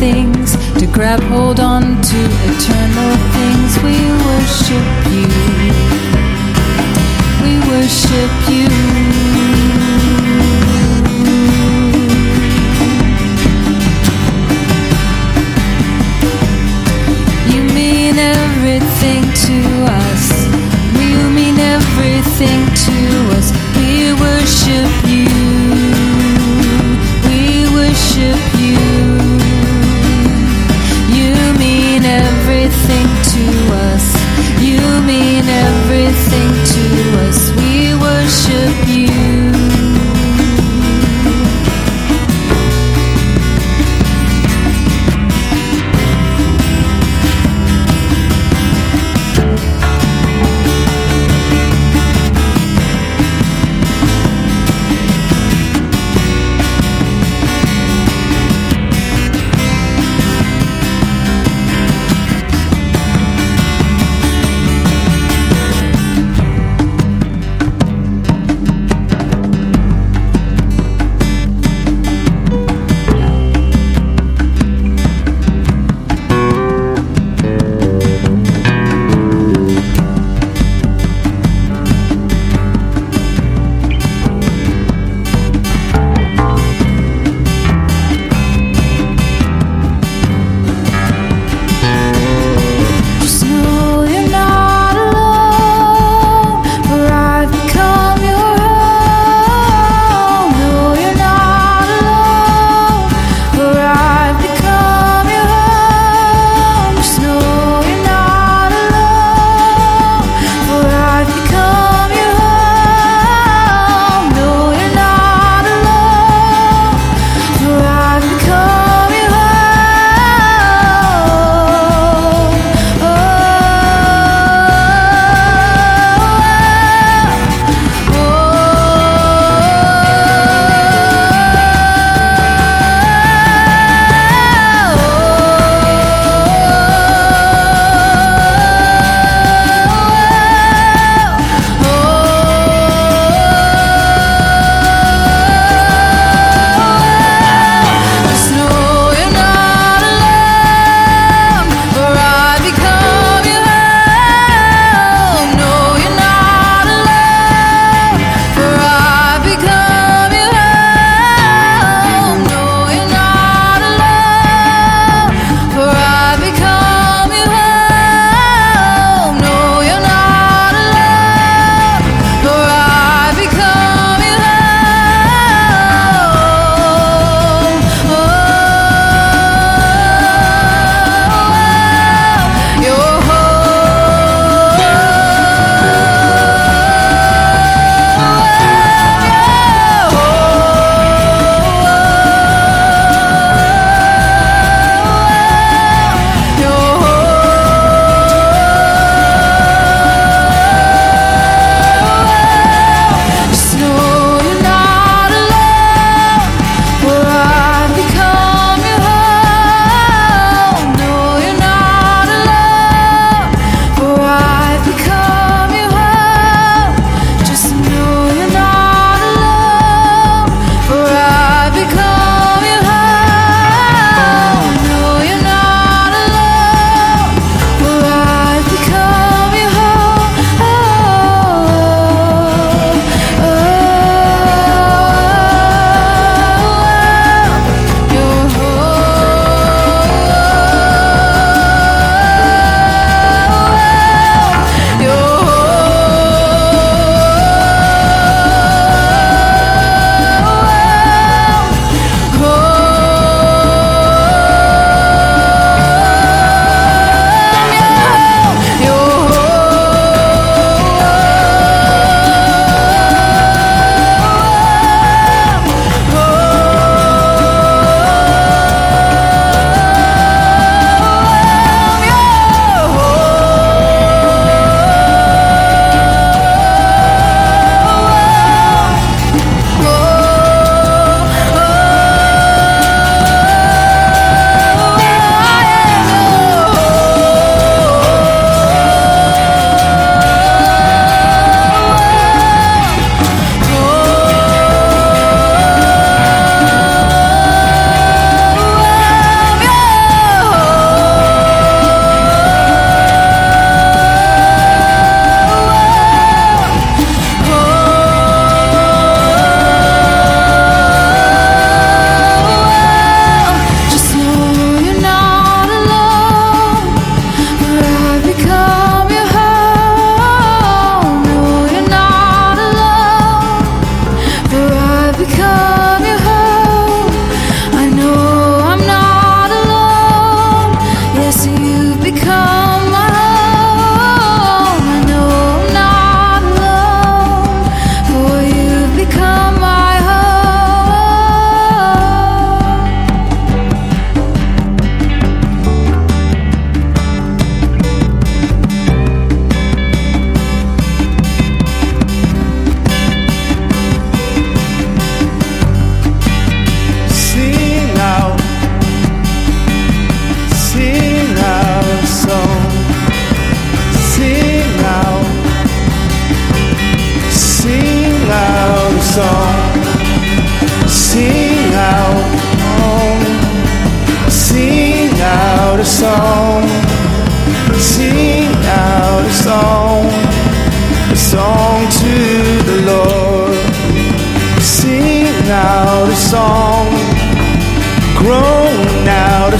things to grab hold on to eternal things we worship.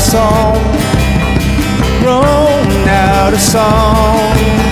Song, groan out a song,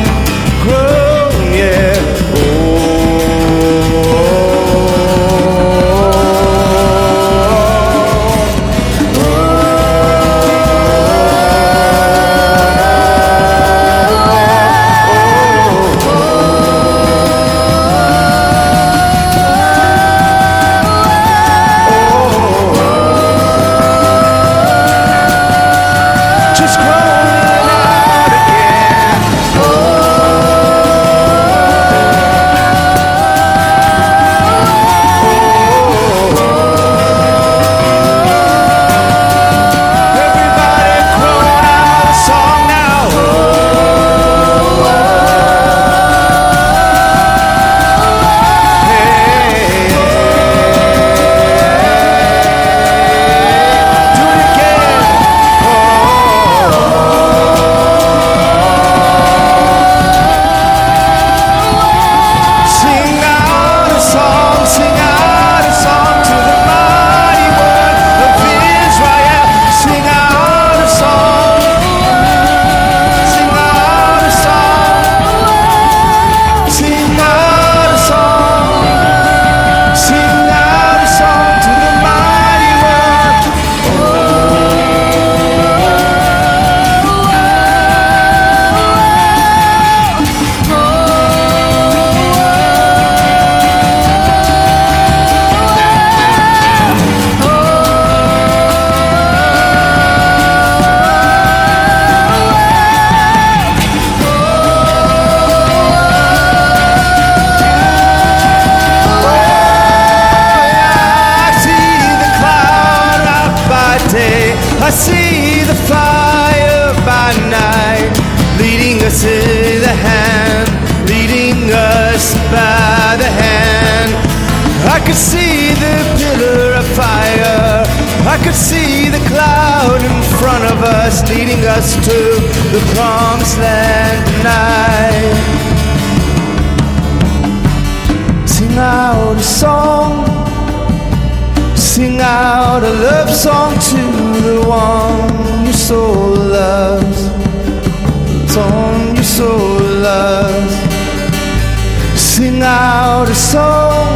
Sing out a song.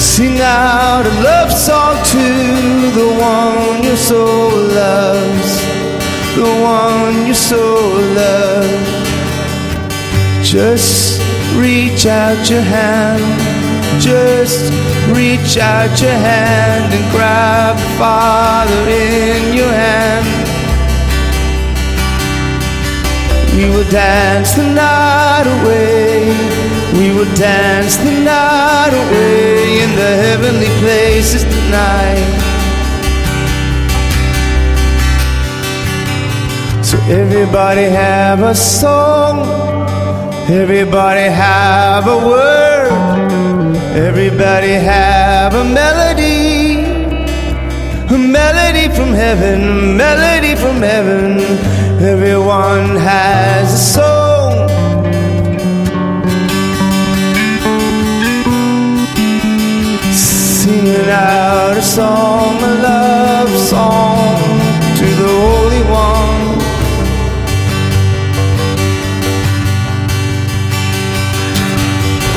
Sing out a love song to the one your soul loves. The one your soul loves. Just reach out your hand. Just reach out your hand and grab the Father in your hand. We will dance the night away. We will dance the night away in the heavenly places tonight. So everybody have a song. Everybody have a word. Everybody have a melody. A melody from heaven, a melody from heaven. Everyone has a song. Singing out a song, a love song to the Holy One.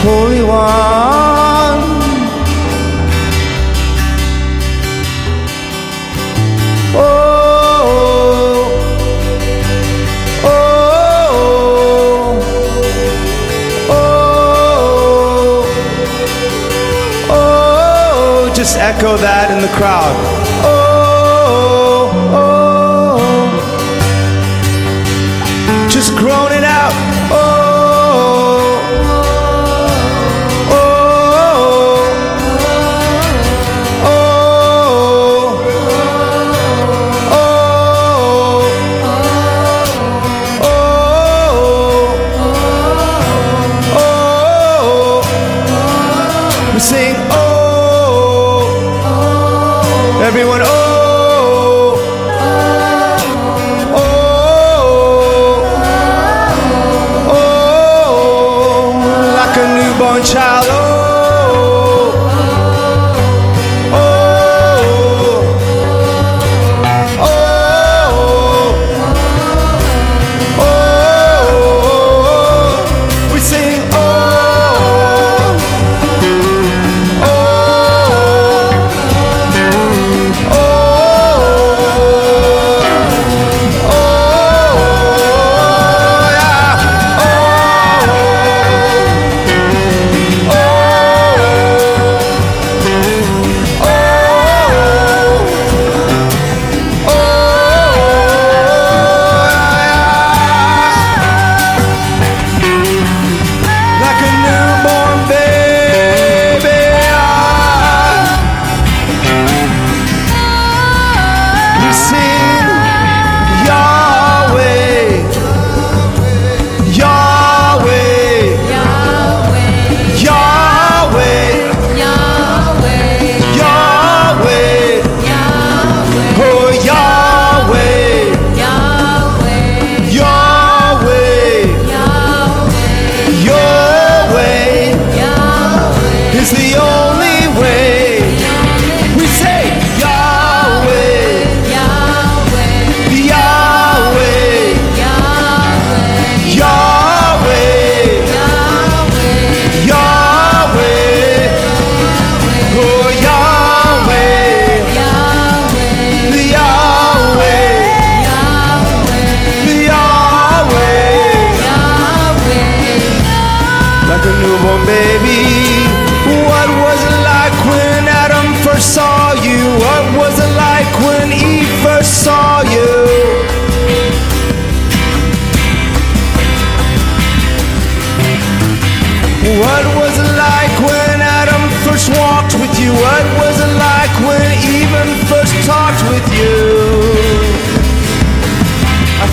Holy One. Echo that in the crowd.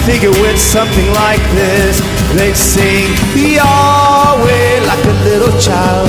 figure with something like this. They sing Yahweh like a little child.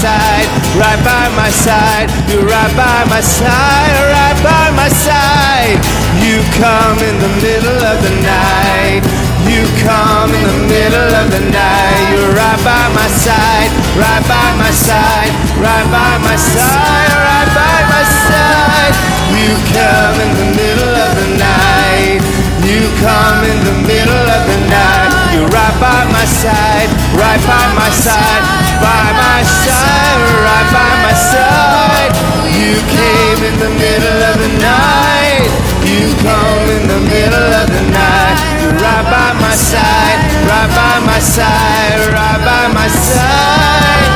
Side, right by my side. You're right by my side, right by my side. You come in the middle of the night. You come in the middle of the night. You're right by my side, right by my side, right by my side, right by my side. You come in the middle of the night. You come in the middle of the night. You're right by my side, right by my side, by my side, right by my side. You came in the middle of the night. You come in the middle of the night. You're right by my side, right by my side, right by my side.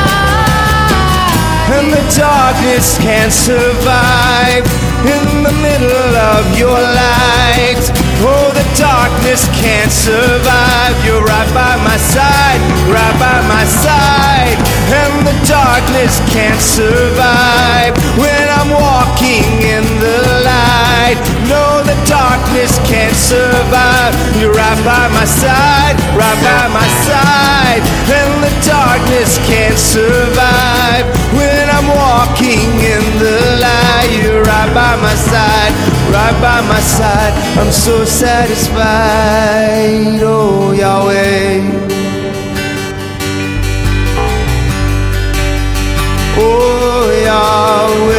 And the darkness can't survive in the middle of your light. Oh, the darkness can't survive. You're right by my side, right by my side. And the darkness can't survive when I'm walking in the light. No, the darkness can't survive. You're right by my side, right by my side. And the darkness can't survive when I'm walking in the light. You're right by my side, right by my side. I'm so satisfied, oh Yahweh. Oh Yahweh,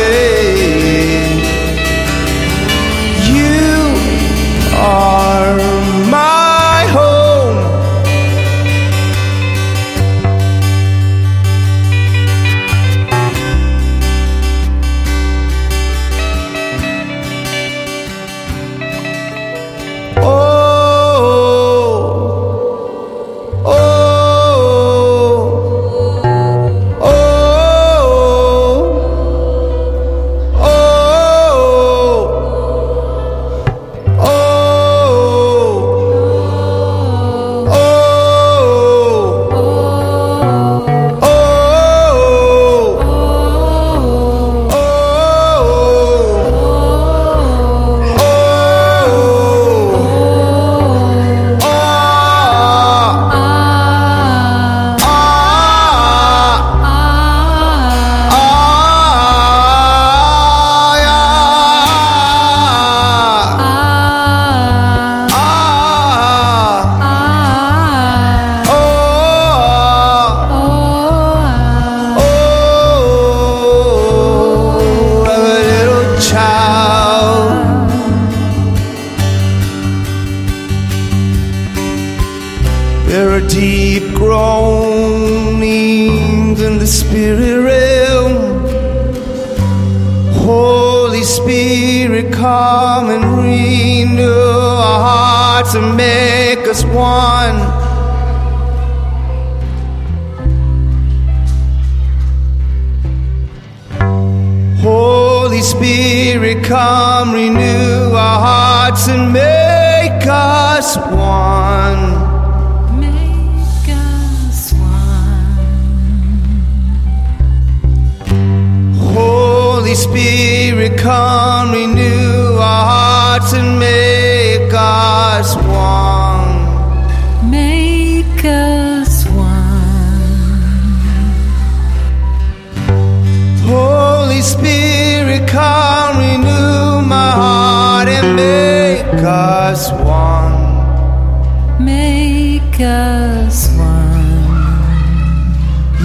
one. Make us one.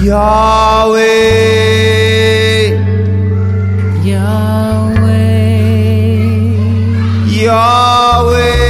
Yahweh, Yahweh. Yahweh.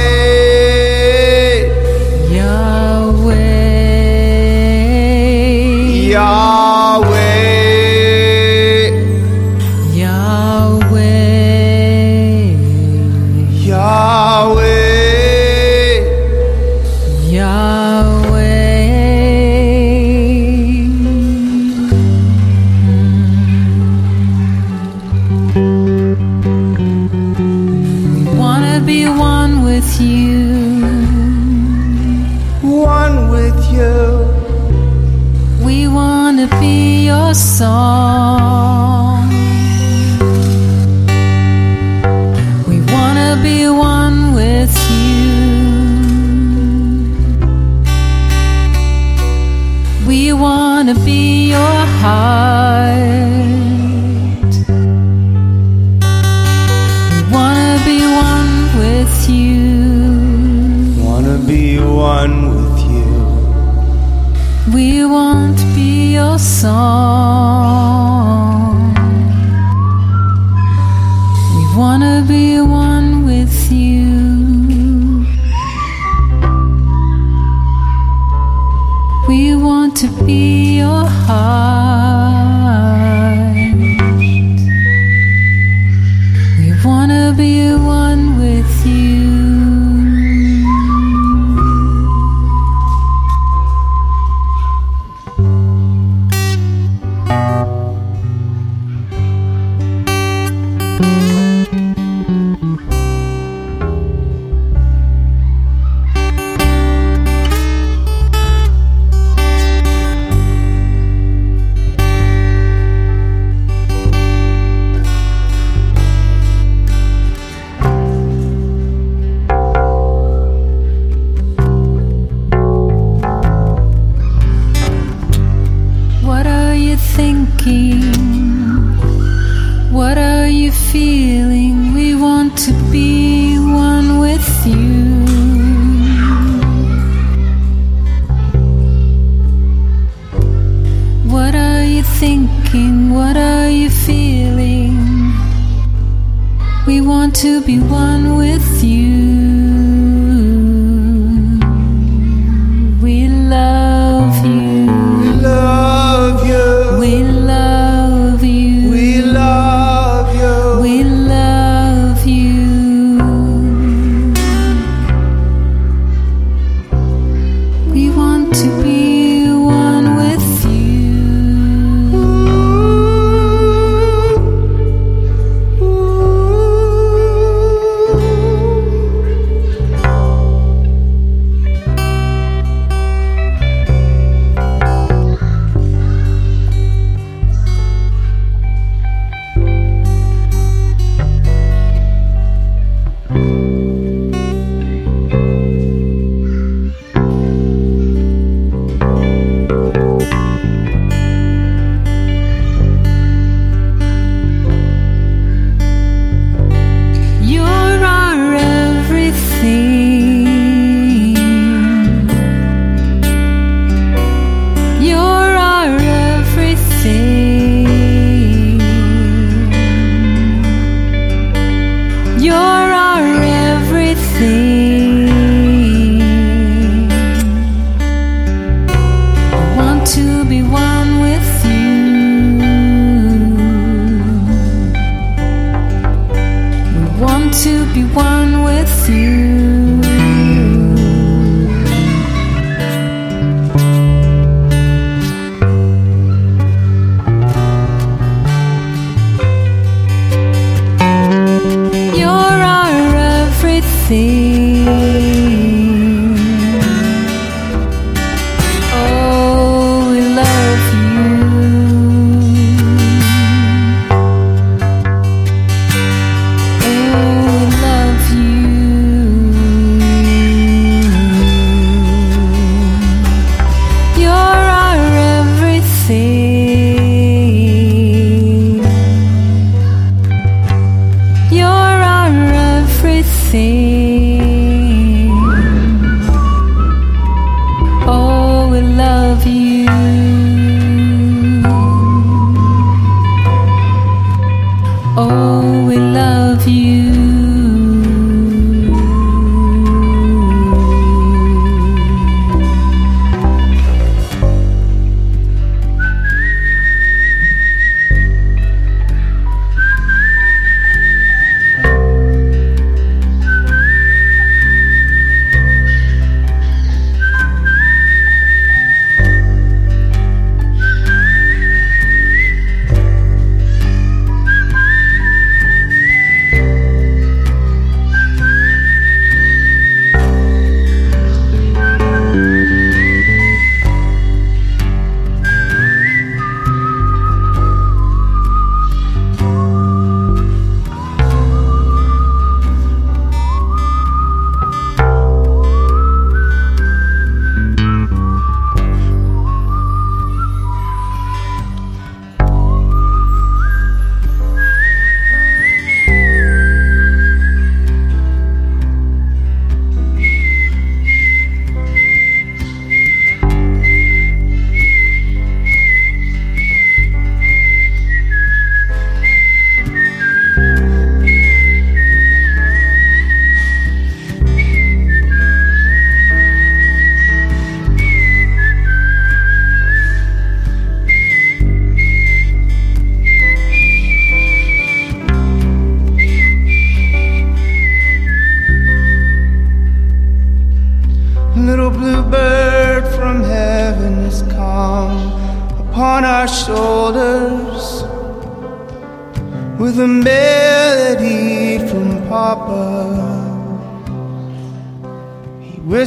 we won't be your song. We wanna be one with you. We want to be your heart. thinking? What are you feeling? We want to be one with you. You're our everything.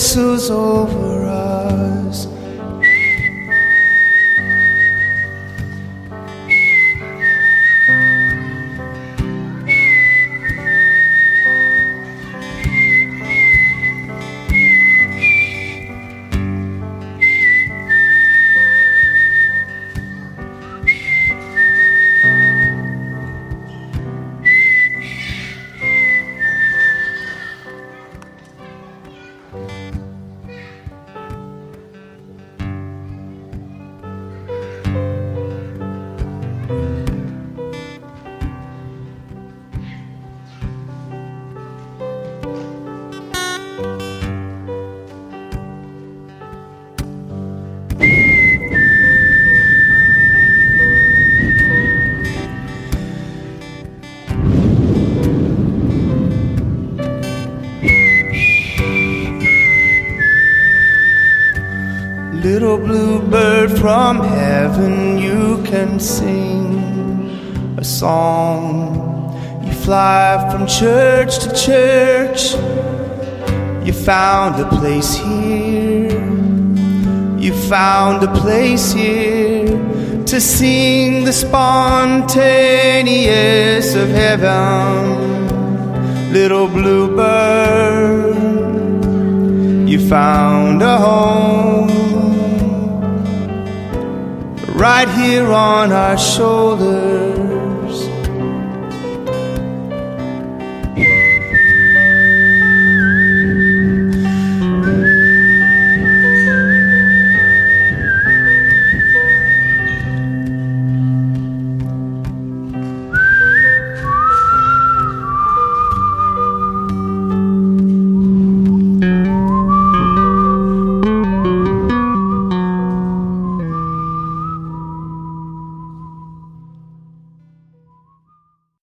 He whistles over from heaven, you can sing a song. You fly from church to church. You found a place here. You found a place here to sing the spontaneous of heaven. Little bluebird, you found a home right here on our shoulders.